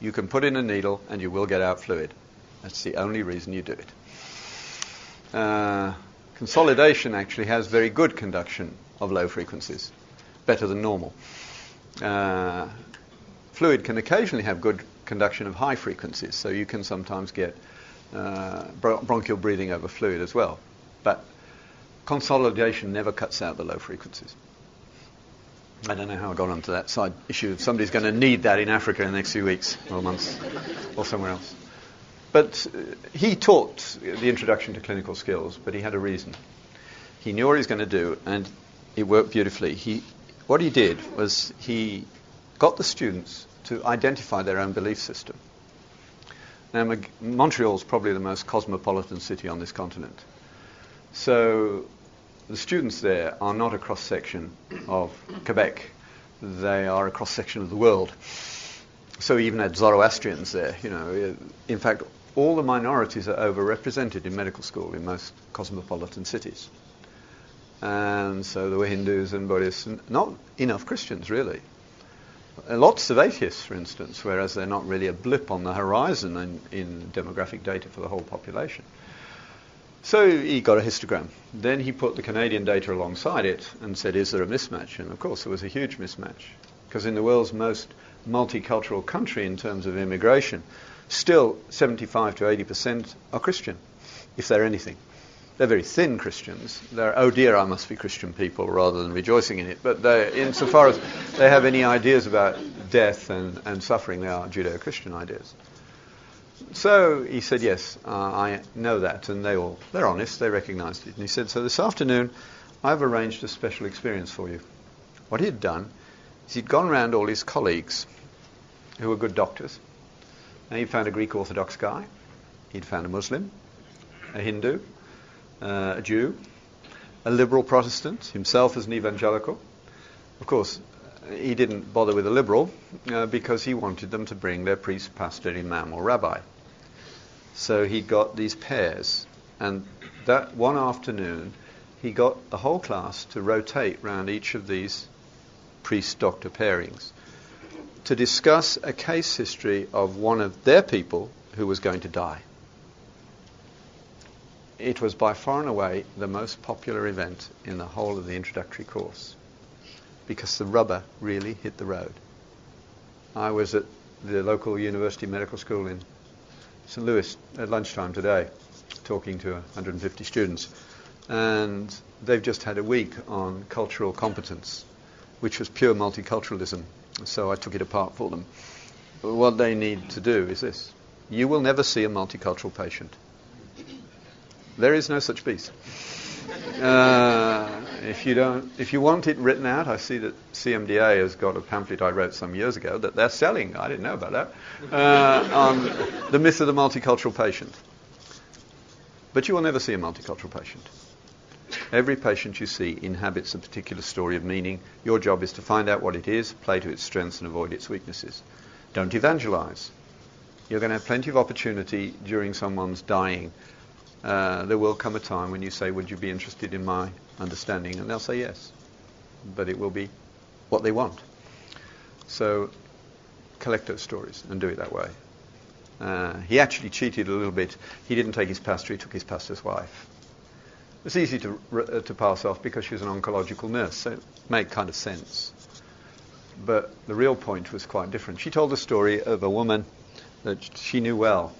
you can put in a needle and you will get out fluid. That's the only reason you do it. Uh, consolidation actually has very good conduction of low frequencies, better than normal. Uh, fluid can occasionally have good conduction of high frequencies, so you can sometimes get uh, bronchial breathing over fluid as well. But consolidation never cuts out the low frequencies. I don't know how I got onto that side issue. Somebody's going to need that in Africa in the next few weeks or months or somewhere else. But uh, he taught the introduction to clinical skills, but he had a reason. He knew what he was going to do, and it worked beautifully. He, what he did was he got the students to identify their own belief system. Now, Montreal is probably the most cosmopolitan city on this continent. So the students there are not a cross section of Quebec, they are a cross section of the world. So even had Zoroastrians there, you know. In fact, all the minorities are overrepresented in medical school in most cosmopolitan cities. And so there were Hindus and Buddhists, and not enough Christians really. Uh, lots of atheists, for instance, whereas they're not really a blip on the horizon in, in demographic data for the whole population. So he got a histogram. Then he put the Canadian data alongside it and said, is there a mismatch? And of course, there was a huge mismatch. Because in the world's most multicultural country in terms of immigration, still 75 to 80% are Christian, if they're anything. They're very thin Christians. They're, oh dear, I must be Christian people rather than rejoicing in it. But they, insofar as they have any ideas about death and, and suffering, they are Judeo Christian ideas. So he said, yes, uh, I know that. And they all, they're honest, they recognized it. And he said, so this afternoon, I've arranged a special experience for you. What he had done is he'd gone around all his colleagues who were good doctors. And he'd found a Greek Orthodox guy. He'd found a Muslim, a Hindu, uh, a Jew, a liberal Protestant, himself as an evangelical. Of course, he didn't bother with a liberal uh, because he wanted them to bring their priest, pastor, imam, or rabbi. So he got these pairs, and that one afternoon he got the whole class to rotate round each of these priest doctor pairings to discuss a case history of one of their people who was going to die. It was by far and away the most popular event in the whole of the introductory course because the rubber really hit the road. I was at the local university medical school in St. Louis at lunchtime today talking to 150 students and they've just had a week on cultural competence which was pure multiculturalism so I took it apart for them. What they need to do is this. You will never see a multicultural patient. There is no such beast. Uh, if you don't, if you want it written out, I see that CMDA has got a pamphlet I wrote some years ago that they're selling. I didn't know about that. Uh, on the myth of the multicultural patient. But you will never see a multicultural patient. Every patient you see inhabits a particular story of meaning. Your job is to find out what it is, play to its strengths, and avoid its weaknesses. Don't evangelize. You're going to have plenty of opportunity during someone's dying. Uh, there will come a time when you say, Would you be interested in my understanding? And they'll say yes. But it will be what they want. So collect those stories and do it that way. Uh, he actually cheated a little bit. He didn't take his pastor, he took his pastor's wife. It's easy to, uh, to pass off because she was an oncological nurse, so it made kind of sense. But the real point was quite different. She told the story of a woman that she knew well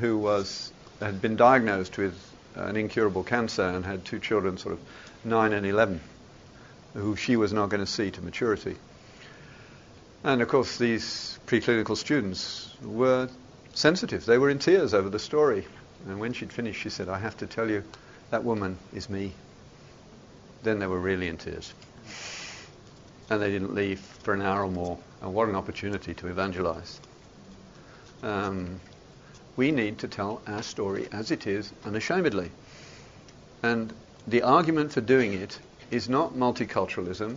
who was, had been diagnosed with an incurable cancer and had two children, sort of 9 and 11, who she was not going to see to maturity. And of course, these preclinical students were sensitive. They were in tears over the story. And when she'd finished, she said, I have to tell you, that woman is me. Then they were really in tears. And they didn't leave for an hour or more. And what an opportunity to evangelize. Um, we need to tell our story as it is unashamedly. And the argument for doing it is not multiculturalism,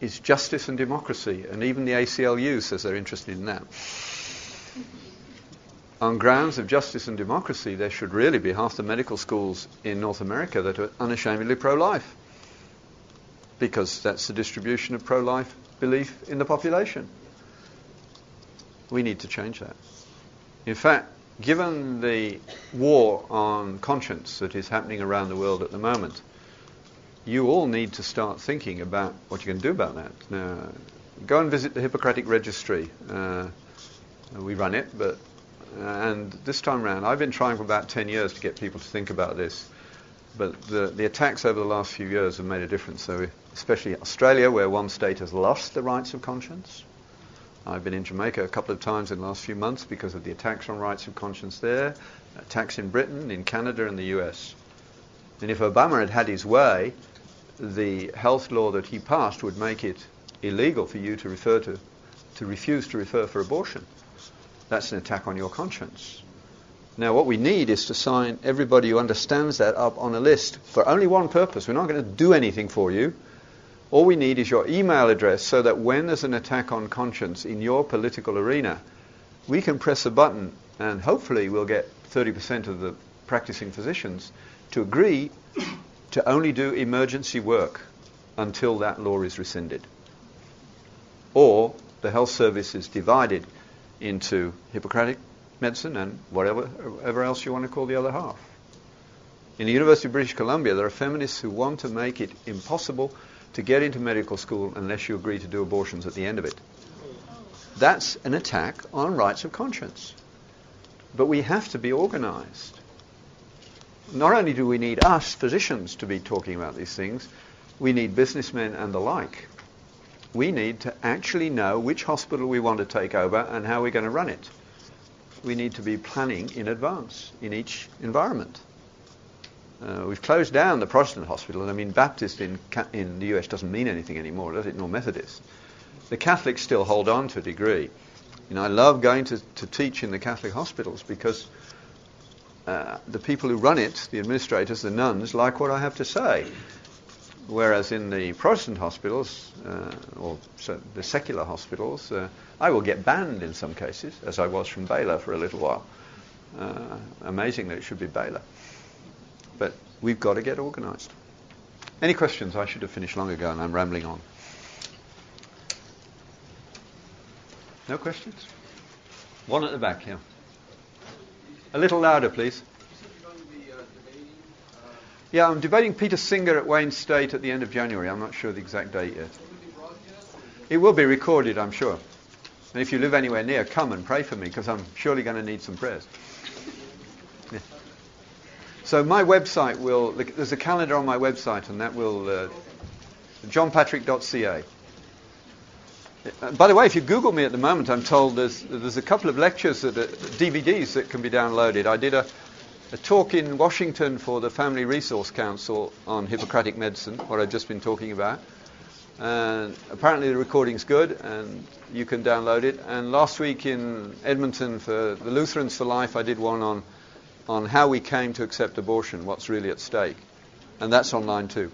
it's justice and democracy. And even the ACLU says they're interested in that on grounds of justice and democracy, there should really be half the medical schools in North America that are unashamedly pro-life. Because that's the distribution of pro-life belief in the population. We need to change that. In fact, given the war on conscience that is happening around the world at the moment, you all need to start thinking about what going to do about that. Now, go and visit the Hippocratic Registry. Uh, we run it, but and this time around, I've been trying for about 10 years to get people to think about this. But the, the attacks over the last few years have made a difference. So, especially Australia, where one state has lost the rights of conscience. I've been in Jamaica a couple of times in the last few months because of the attacks on rights of conscience there, attacks in Britain, in Canada, and the US. And if Obama had had his way, the health law that he passed would make it illegal for you to refer to, to refuse to refer for abortion. That's an attack on your conscience. Now, what we need is to sign everybody who understands that up on a list for only one purpose. We're not going to do anything for you. All we need is your email address so that when there's an attack on conscience in your political arena, we can press a button and hopefully we'll get 30% of the practicing physicians to agree to only do emergency work until that law is rescinded. Or the health service is divided into Hippocratic medicine and whatever, whatever else you want to call the other half. In the University of British Columbia, there are feminists who want to make it impossible to get into medical school unless you agree to do abortions at the end of it. That's an attack on rights of conscience. But we have to be organized. Not only do we need us, physicians, to be talking about these things, we need businessmen and the like we need to actually know which hospital we want to take over and how we're going to run it. We need to be planning in advance in each environment. Uh, we've closed down the Protestant hospital, and I mean Baptist in, in the US doesn't mean anything anymore, does it? Nor Methodist. The Catholics still hold on to a degree. You know, I love going to, to teach in the Catholic hospitals because uh, the people who run it, the administrators, the nuns, like what I have to say. Whereas in the Protestant hospitals, uh, or so the secular hospitals, uh, I will get banned in some cases, as I was from Baylor for a little while. Uh, amazing that it should be Baylor. But we've got to get organised. Any questions? I should have finished long ago and I'm rambling on. No questions? One at the back here. A little louder, please. Yeah, I'm debating Peter Singer at Wayne State at the end of January. I'm not sure the exact date yet. It will be recorded, I'm sure. And if you live anywhere near, come and pray for me because I'm surely going to need some prayers. So my website will, there's a calendar on my website and that will, uh, johnpatrick.ca. Uh, by the way, if you Google me at the moment, I'm told there's, there's a couple of lectures, that are, DVDs that can be downloaded. I did a, a talk in Washington for the Family Resource Council on Hippocratic medicine, what I've just been talking about. And apparently the recording's good, and you can download it. And last week in Edmonton for the Lutherans for Life, I did one on on how we came to accept abortion, what's really at stake, and that's online too.